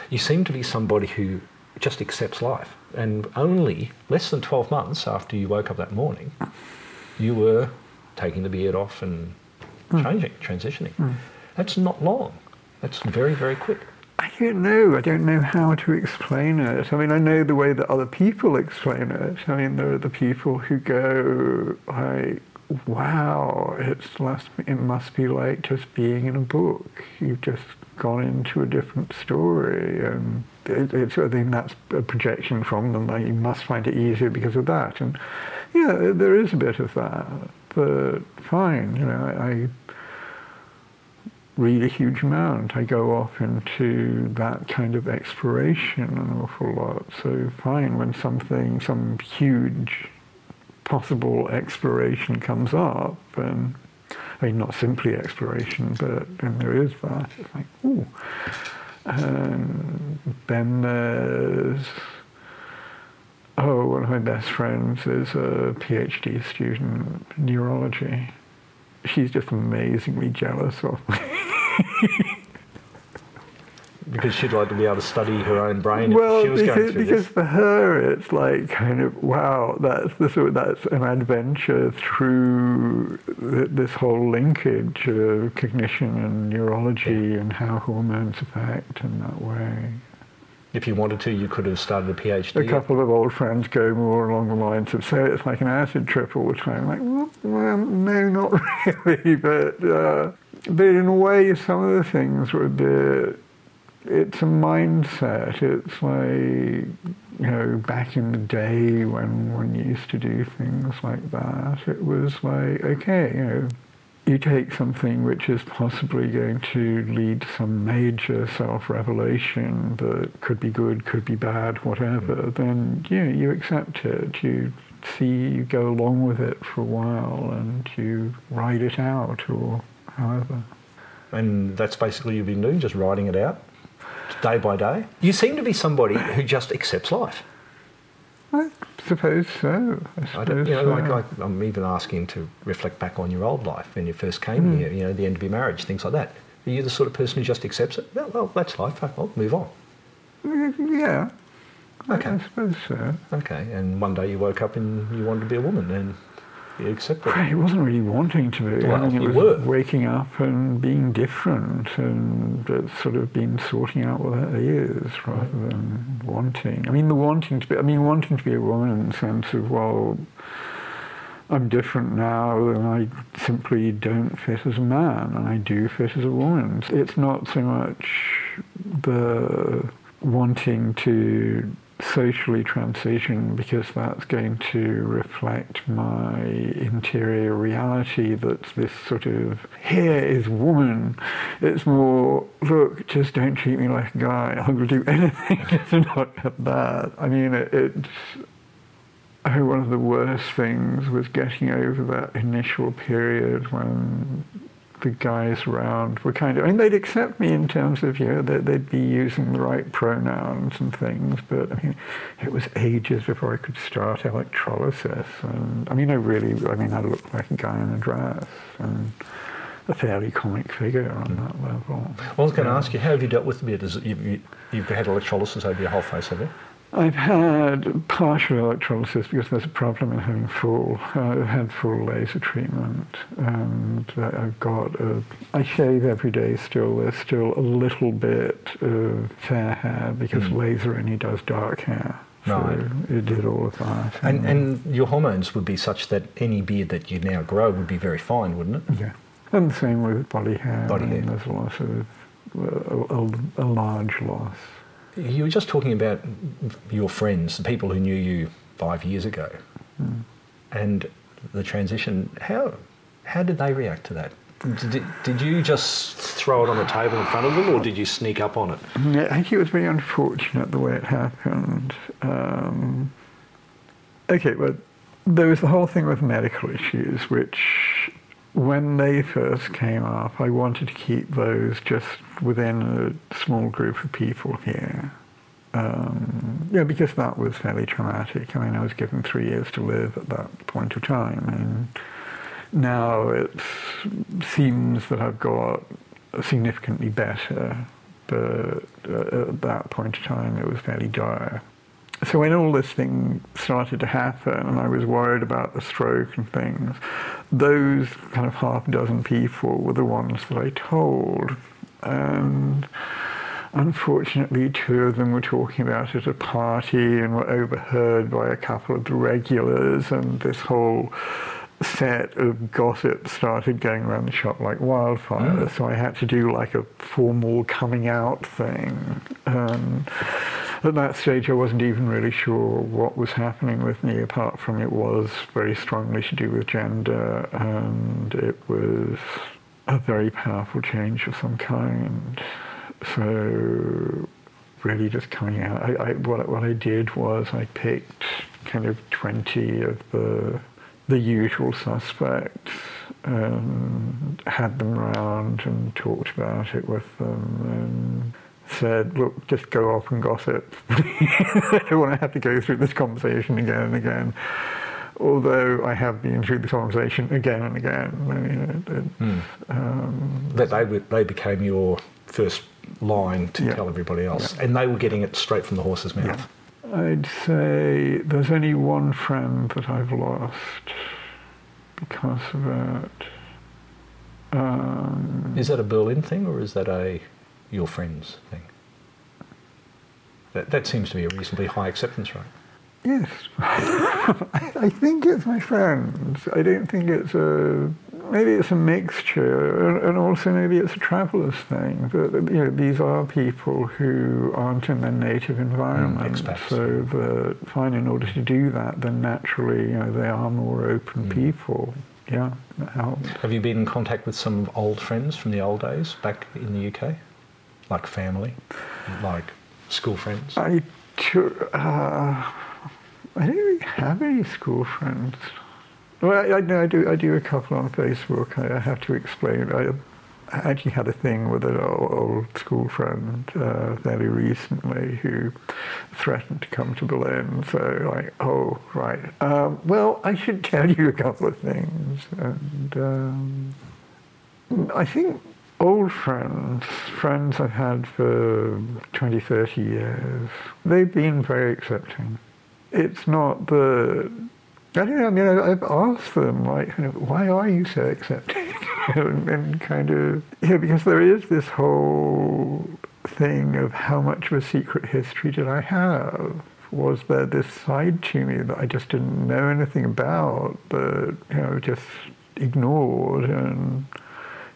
You seem to be somebody who just accepts life. And only less than 12 months after you woke up that morning, you were taking the beard off and changing, transitioning. That's not long. That's very, very quick. I don't know. I don't know how to explain it. I mean, I know the way that other people explain it. I mean, there are the people who go like, "Wow, it's must it must be like just being in a book. You've just gone into a different story." And it, it's I think that's a projection from them. Like you must find it easier because of that. And yeah, there is a bit of that. But fine, you know, I. A huge amount. I go off into that kind of exploration an awful lot. So fine, when something, some huge possible exploration comes up, and I mean not simply exploration, but and there is that. It's like ooh. And then there's oh, one of my best friends is a PhD student in neurology. She's just amazingly jealous of me. because she'd like to be able to study her own brain well, if she was because, because this. for her it's like kind of wow, that's the sort that's an adventure through th- this whole linkage of cognition and neurology and how hormones affect in that way. If you wanted to, you could have started a PhD. A couple of old friends go more along the lines of say it's like an acid trip all the time. Like, well, no, not really, but uh, but in a way, some of the things were a bit. It's a mindset. It's like you know, back in the day when one used to do things like that, it was like okay, you know. You take something which is possibly going to lead to some major self-revelation that could be good, could be bad, whatever, hmm. then yeah, you accept it. You see, you go along with it for a while and you ride it out or however. And that's basically you've been doing, just writing it out day by day. You seem to be somebody who just accepts life. I suppose so. I I suppose don't, you know, so. like, like I'm even asking to reflect back on your old life when you first came Hmm. here, you know, the end of your marriage, things like that. Are you the sort of person who just accepts it? Well, well that's life. I'll move on. yeah, Okay. I suppose so. Okay. And one day you woke up and you wanted to be a woman and you accepted it. It wasn't really wanting to be. Well, I mean, it was were. waking up and being different, and it's sort of been sorting out what that is rather than wanting. I mean, the wanting to be. I mean, wanting to be a woman in the sense of well, I'm different now, and I simply don't fit as a man, and I do fit as a woman. It's not so much the wanting to socially transition because that's going to reflect my interior reality that's this sort of here is woman. It's more look just don't treat me like a guy. I will do anything to not have that. I mean it, it's Oh, one of the worst things was getting over that initial period when the guys around were kind of, I mean, they'd accept me in terms of, you know, that they'd be using the right pronouns and things, but I mean, it was ages before I could start electrolysis. And I mean, I really, I mean, I looked like a guy in a dress and a fairly comic figure on that level. Well, I was going to ask you, how have you dealt with the beard? Is it, you, you, you've had electrolysis over your whole face, have you? I've had partial electrolysis because there's a problem in having full. Uh, I've had full laser treatment, and uh, I've got. A, I shave every day. Still, there's still a little bit of fair hair because laser only does dark hair. So Right. it did all of that. And, and your hormones would be such that any beard that you now grow would be very fine, wouldn't it? yeah, and the same with body hair. Body hair. There's a lot of uh, a, a, a large loss. You were just talking about your friends, the people who knew you five years ago, and the transition. How how did they react to that? Did, did you just throw it on the table in front of them, or did you sneak up on it? Yeah, I think it was very unfortunate the way it happened. Um, okay, but there was the whole thing with medical issues, which when they first came up, I wanted to keep those just within a small group of people here. Um, yeah, because that was fairly traumatic. I mean, I was given three years to live at that point of time, and now it seems that I've got significantly better, but uh, at that point in time it was fairly dire. So when all this thing started to happen and I was worried about the stroke and things, those kind of half dozen people were the ones that I told. And unfortunately, two of them were talking about it at a party and were overheard by a couple of the regulars, and this whole set of gossip started going around the shop like wildfire. So I had to do like a formal coming out thing. Um, at that stage, I wasn't even really sure what was happening with me, apart from it was very strongly to do with gender, and it was a very powerful change of some kind. So, really, just coming out. I, I, what, what I did was I picked kind of 20 of the the usual suspects and had them around and talked about it with them and said, look, just go off and gossip. I don't want to have to go through this conversation again and again. Although I have been through the conversation again and again. I mean, it, it, um, That they were- they became your first line to Yeah. tell everybody else, Yeah. and they were getting it straight from the horse's mouth. I'd say there's only one friend that I've lost because of it. Um, Is that a Berlin thing or is that a your friends thing? That, that seems to be a reasonably high acceptance rate. yes, I, think it's my friends. I don't think it's a. Maybe it's a mixture, and- also maybe it's a traveller's thing. But you know, these are people who aren't in their native environment, mm, expats. so that fine. In order to do that, then naturally, you know, they are more open mm. people. Yeah. Have you been in contact with some old friends from the old days back in the UK? Like family? Like school friends? I, uh, I don't really have any school friends. Well, I, I, no, I do. I do a couple on Facebook. I, I have to explain. I, actually had a thing with an old, old school friend uh, fairly recently who threatened to come to Berlin. So, like, oh, right. Um, well, I should tell you a couple of things. And um, I think old friends, friends I've had for 20, 30 years, they've been very accepting. It's not the, I don't know, I mean, I've asked them, like, you know, why are you so accepting? and, and kind of, yeah, because there is this whole thing of how much of a secret history did I have? Was there this side to me that I just didn't know anything about, that, you know, just ignored and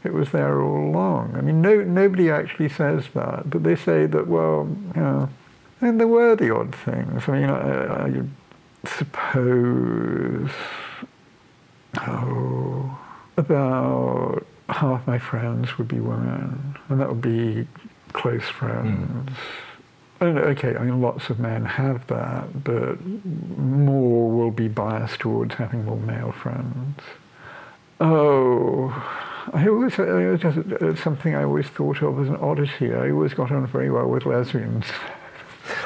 it was there all along. I mean, no, nobody actually says that, but they say that, well, you know, and there were the odd things. I mean, I, I suppose, oh, about half my friends would be women, and that would be close friends. Hmm. And okay, I mean, lots of men have that, but more will be biased towards having more male friends. Oh, I always, just uh, something I always thought of as an oddity. I always got on very well with lesbians.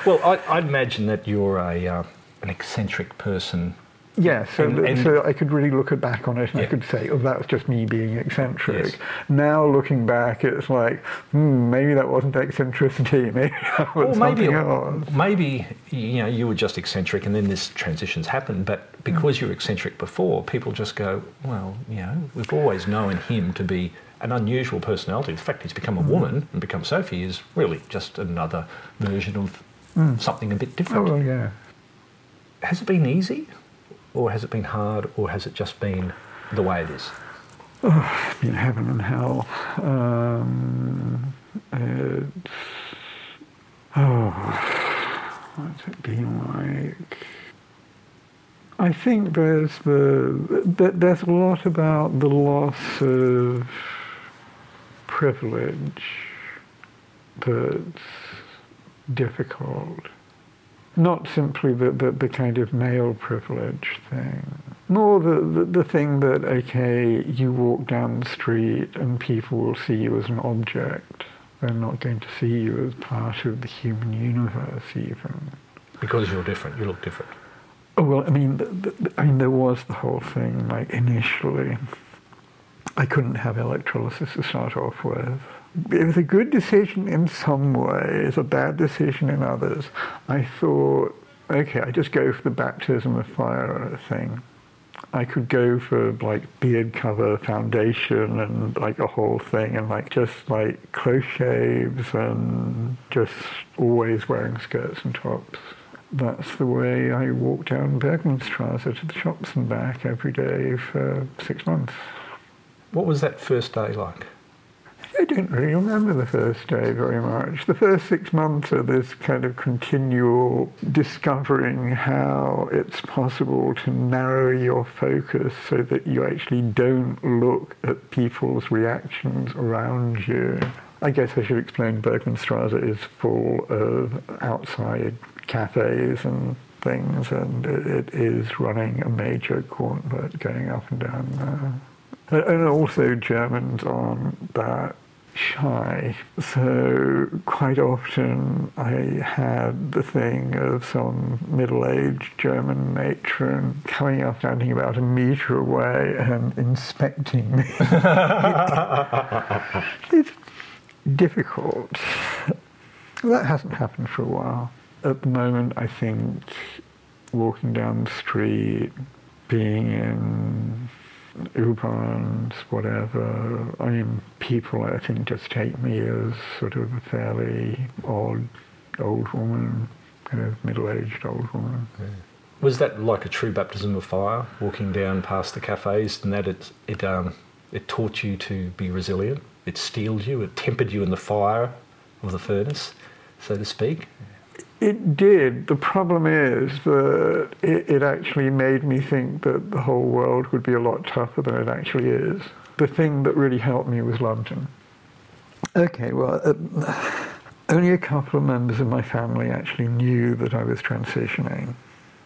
Well, I, I'd imagine that you're a, uh, an eccentric person. Yes, so, And- and- so I could really look back on it and I could say, oh, that was just me being eccentric. Yes. Now looking back, it's like, hmm, maybe that wasn't eccentricity, maybe that was Or maybe, something else. maybe you know you were just eccentric, and then this transition's happened. But because you were eccentric before, people just go, well, you know, we've always known him to be an unusual personality. The fact he's become a woman and become Sophie is really just another version of something a bit Oh, different. well, yeah. Has it been easy, or has it been hard, or has it just been the way it is? I mean, heaven and hell. Um, it's, oh, what's it been like? I think there's the there's a lot about the loss of privilege that's difficult. Not simply the, the, the kind of male privilege thing. More the, the, the thing that, okay, you walk down the street and people will see you as an object. They're not going to see you as part of the human universe even. Because you're different, you look different. Oh, well, I mean, th th I mean, there was the whole thing, like, initially, I couldn't have electrolysis to start off with. It was a good decision in some ways, a bad decision in others. I thought, okay, I just go for the baptism of fire thing. I could go for like beard cover foundation and like a whole thing and like just like close shaves and just always wearing skirts and tops. That's the way I walked down Bergmannstrasse to the shops and back every day for six months. What was that first day like? I don't really remember the first day very much. The first six months are this kind of continual discovering how it's possible to narrow your focus so that you actually don't look at people's reactions around you. I guess I should explain Bergmannstrasse is full of outside cafes and things, and it, is running a major gauntlet going up and down there. And- And also Germans aren't that shy. So quite often I had the thing of some middle-aged German matron coming up, standing about a metre away and inspecting me. it's, difficult. that hasn't happened for a while. At the moment, I think walking down the street, being in U-Bahns, whatever, I mean, people I think just take me as sort of a fairly odd old woman, kind of middle-aged old woman. Was that like a true baptism of fire, walking down past the cafes, and that it it um, it taught you to be resilient? It steeled you. It tempered you in the fire of the furnace, so to speak. It did. The problem is that it, it actually made me think that the whole world would be a lot tougher than it actually is. The thing that really helped me was London. Okay, well, uh, only a couple of members of my family actually knew that I was transitioning.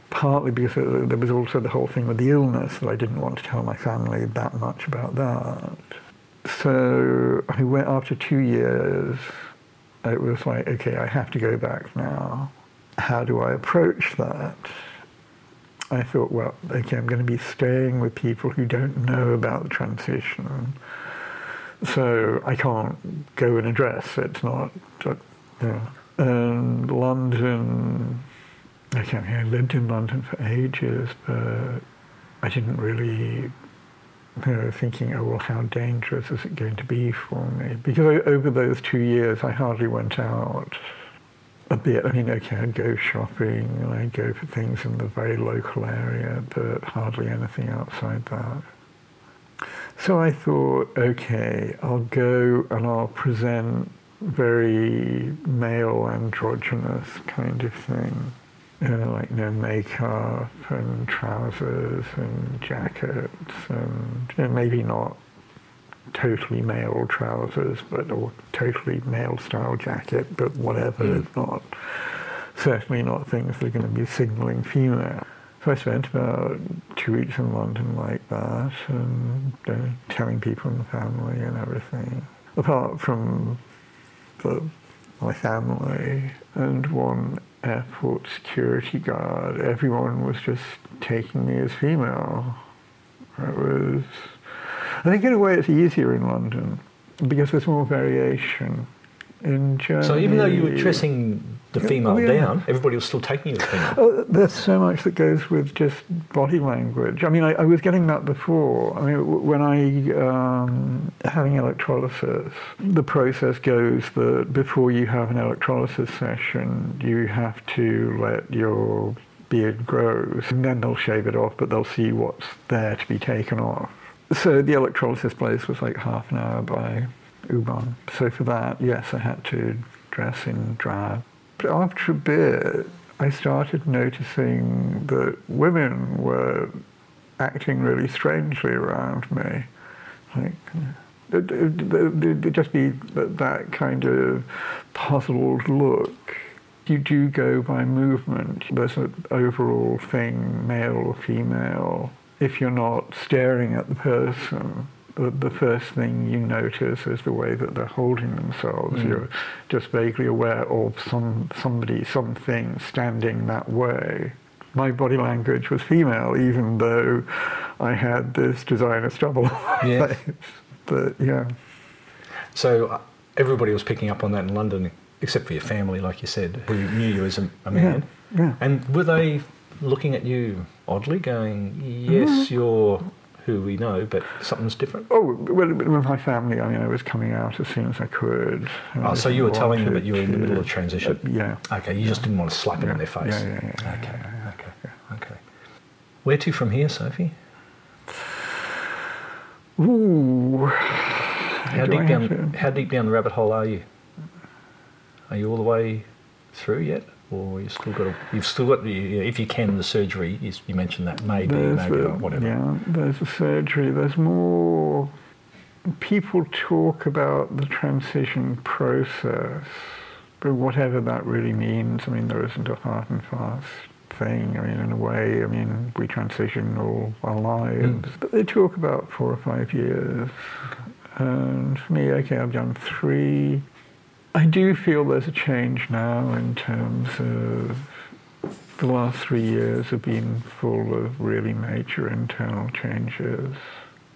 Partly because there was also the whole thing with the illness that I didn't want to tell my family that much about that. So I went after two years it was like, okay, I have to go back now. How do I approach that? I thought, well, okay, I'm going to be staying with people who don't know about the transition. So I can't go and address. It's not, uh, yeah. And London, okay, I lived in London for ages, but I didn't really you know, thinking, oh, well, how dangerous is it going to be for me? Because over those two years, I hardly went out a bit. I mean, okay, I'd go shopping I'd go for things in the very local area, but hardly anything outside that. So I thought, okay, I'll go and I'll present very male androgynous kind of thing you know, like know, makeup and trousers and jackets and you know, maybe not totally male trousers, but or totally male style jacket, but whatever. Mm. It's not certainly not things that are going to be signalling female. So I spent about two weeks in London like that, and you know, telling people in the family and everything. Apart from the, my family and one airport security guard, everyone was just taking me as female. It was, I think in a way it's easier in London because there's more variation. In Germany, so even though you were dressing the female oh, yeah. down, everybody was still taking you as female. Oh, there's so much that goes with just body language. I mean, I, I was getting that before. I mean, when I um, having electrolysis, the process goes that before you have an electrolysis session, you have to let your beard grow, and then they'll shave it off, but they'll see what's there to be taken off. So the electrolysis place was like half an hour by U-Bahn. So for that, yes, I had to dress in drab. But after a bit, I started noticing that women were acting really strangely around me. Like, it'd just be that kind of puzzled look. You do go by movement. There's an overall thing, male or female. If you're not staring at the person, the, the first thing you notice is the way that they're holding themselves. Mm. You're just vaguely aware of some somebody, something standing that way. My body language was female, even though I had this designer stubble. Yeah. but yeah. So uh, everybody was picking up on that in London, except for your family, like you said, who knew you as a, a man. Yeah. yeah. And were they looking at you oddly, going, "Yes, mm-hmm. you're who we know, but something's different? Oh, well, with my family, I mean, I was coming out as soon as I could. Oh, so you were telling them that you were in the middle of transition? Uh, yeah. Okay, you yeah. just didn't want to slap it yeah. in their face? Yeah, yeah, yeah. Okay, yeah, okay, okay. Where to from here, Sophie? Ooh. How deep down? How deep down the rabbit hole are you? Are you all the way through yet? Or you still got to, you've still got the, if you can, the surgery. You, you mentioned that maybe, there's maybe not, whatever. Yeah, there's a surgery. There's more. People talk about the transition process, but whatever that really means, I mean, there isn't a hard and fast thing. I mean, in a way, I mean, we transition all our lives, mm. but they talk about four or five years. Okay. And for me, okay, I've done three I do feel there's a change now in terms of the last three years have been full of really major internal changes.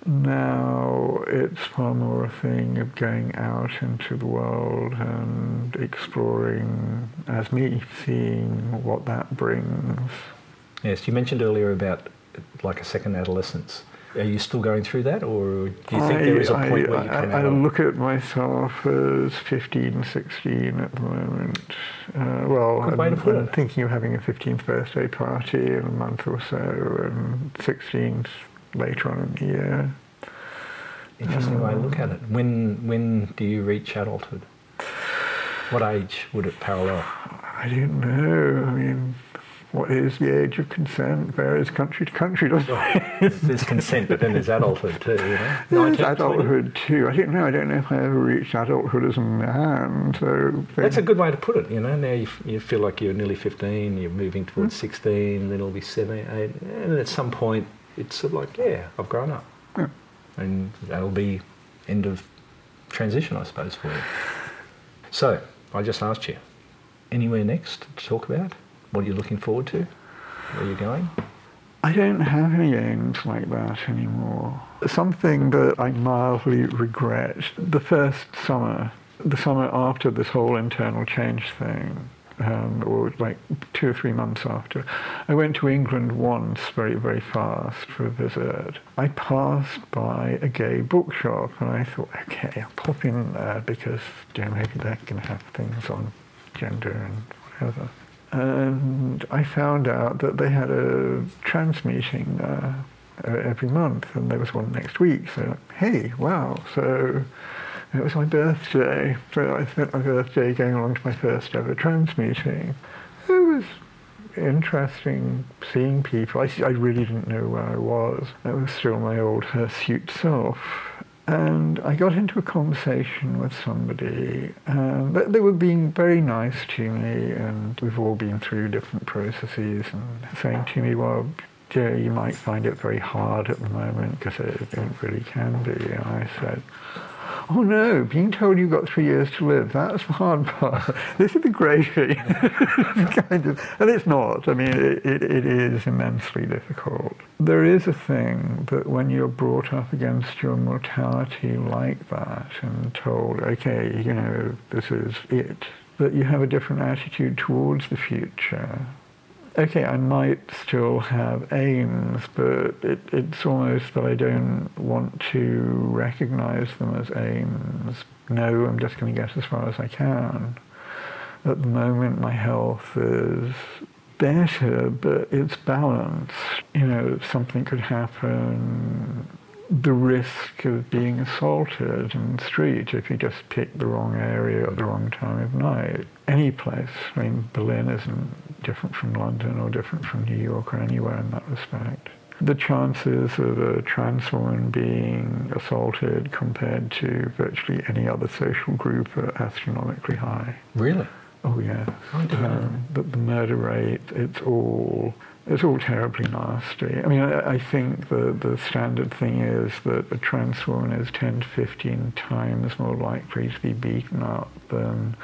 Now it's far more a thing of going out into the world and exploring, as me, seeing what that brings. Yes, you mentioned earlier about like a second adolescence. Are you still going through that, or do you think I, there is a point where you I, come I of- look at myself as 15, 16 at the moment. Uh, well, Good I'm, I'm thinking of having a 15th birthday party in a month or so, and 16 later on in the year. Interesting way to look at it. When when do you reach adulthood? What age would it parallel? I don't know. I mean, what is the age of consent? Varies country to country, doesn't it? there's consent, but then there's adulthood too. You know, There's 19, 20? adulthood too. I don't know. I don't know if I ever reached adulthood as a man. So That's a good way to put it. You know, now you, you feel like you're nearly 15, you're moving towards hmm. 16, then it'll be 17, 18, and at some point it's sort of like, yeah, I've grown up, Yeah. and that'll be end of transition, I suppose, for you. So I just asked you, anywhere next to talk about? What are you looking forward to? Where are you going? I don't have any aims like that anymore. Something that I mildly regret, the first summer, the summer after this whole internal change thing, um, or like two or three months after, I went to England once very, very fast for a visit. I passed by a gay bookshop and I thought, okay, I'll pop in there because you know, maybe they can have things on gender and whatever. And I found out that they had a trans meeting uh, every month, and there was one next week. So, hey, wow! So it was my birthday. So I spent my birthday going along to my first ever trans meeting. It was interesting seeing people. I, I really didn't know where I was. I was still my old hirsute self. And I got into a conversation with somebody, um, they- they were being very nice to me, and we've all been through different processes, and saying to me, well, yeah, you might find it very hard at the moment because it, it really can be. And I said, oh no, being told you've got three years to live, that's the hard part. this is the gravy. kind of, and it's not. I mean, it, it, it is immensely difficult. There is a thing that when you're brought up against your mortality like that and told, okay, you know, this is it, that you have a different attitude towards the future okay, I might still have aims, but it, it's almost that I don't want to recognize them as aims. No, I'm just going to get as far as I can. At the moment, my health is better, but it's balanced. You know, something could happen. The risk of being assaulted in the street if you just pick the wrong area at the wrong time of night. Any place. I mean, Berlin isn't different from London or different from New York or anywhere in that respect. The chances of a trans woman being assaulted compared to virtually any other social group are astronomically high. Really? Oh yes. I didn't know Um, but the murder rate, it's all it's all terribly nasty. I mean, I, I think the the standard thing is that a trans woman is 10 to 15 times more likely to be beaten up than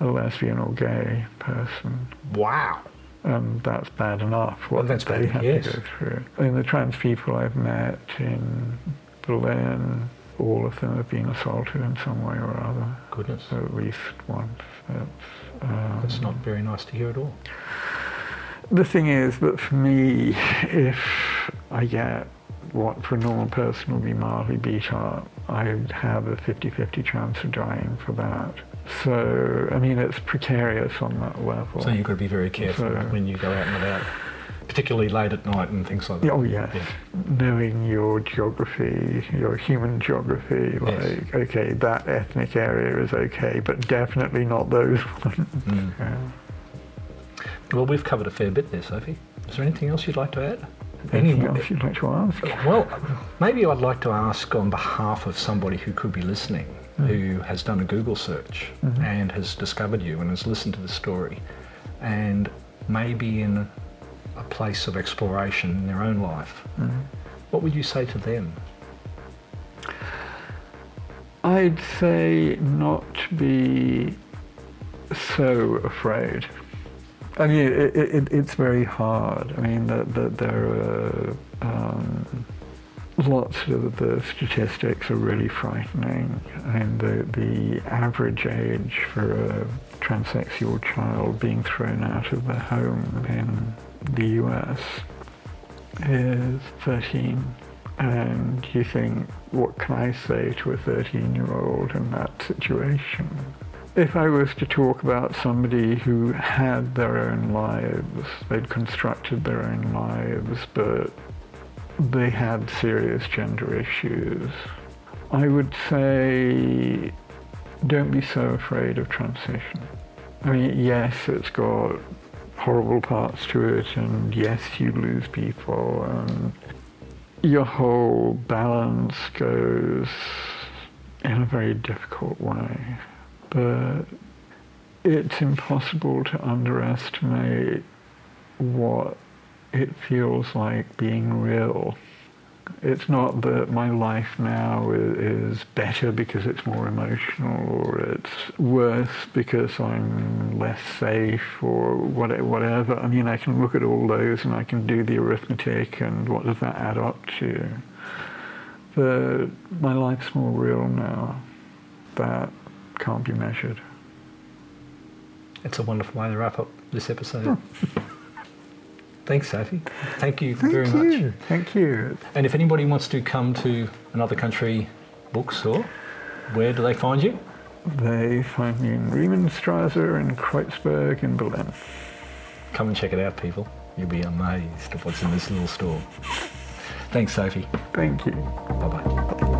a lesbian or gay person. Wow. And that's bad enough. What Well, that's bad, have yes. to go through. I mean, the trans people I've met in Berlin, all of them have been assaulted in some way or other. Goodness. At least once. It's, um, That's not very nice to hear at all. The thing is that for me, if I get what for a normal person would be mildly beat up, I'd have a 50-50 chance of dying for that. So, I mean, it's precarious on that level. So you've got to be very careful So- when you go out and about, particularly late at night and things like that. Oh yes, Yeah. knowing your geography, your human geography, Yes. like okay, that ethnic area is okay, but definitely not those ones. Mm. Yeah. Well, we've covered a fair bit there, Sophie. Is there anything else you'd like to add? Anything Any- else you'd like to ask? Well, maybe I'd like to ask on behalf of somebody who could be listening, hmm. who has done a Google search mm-hmm. and has discovered you and has listened to the story, and maybe in a place of exploration in their own life. Mm-hmm. What would you say to them? I'd say not be so afraid. I mean, it, it, it's very hard. I mean, that that there are um, lots of the statistics are really frightening. And the, the average age for a transsexual child being thrown out of the home in the US is 13. And you think, what can I say to a 13 year old in that situation? If I was to talk about somebody who had their own lives, they'd constructed their own lives, but they had serious gender issues, I would say don't be so afraid of transition. I mean, yes, it's got horrible parts to it, and yes, you lose people, and your whole balance goes in a very difficult way. But it's impossible to underestimate what it feels like being real. It's not that my life now is better because it's more emotional or it's worse because I'm less safe or whatever. I mean, I can look at all those and I can do the arithmetic and what does that add up to. But my life's more real now. That can't be measured. It's a wonderful way to wrap up this episode. Hmm. Thanks, Sophie. Thank you Thank very you. much. Thank you. And if anybody wants to come to another country bookstore, where do they find you? They find me in Riemannstrasse and Kreuzberg in Berlin. Come and check it out, people. You'll be amazed at what's in this little store. Thanks, Sophie. Thank you. Bye bye.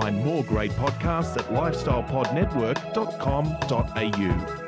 Find more great podcasts at lifestylepodnetwork.com.au.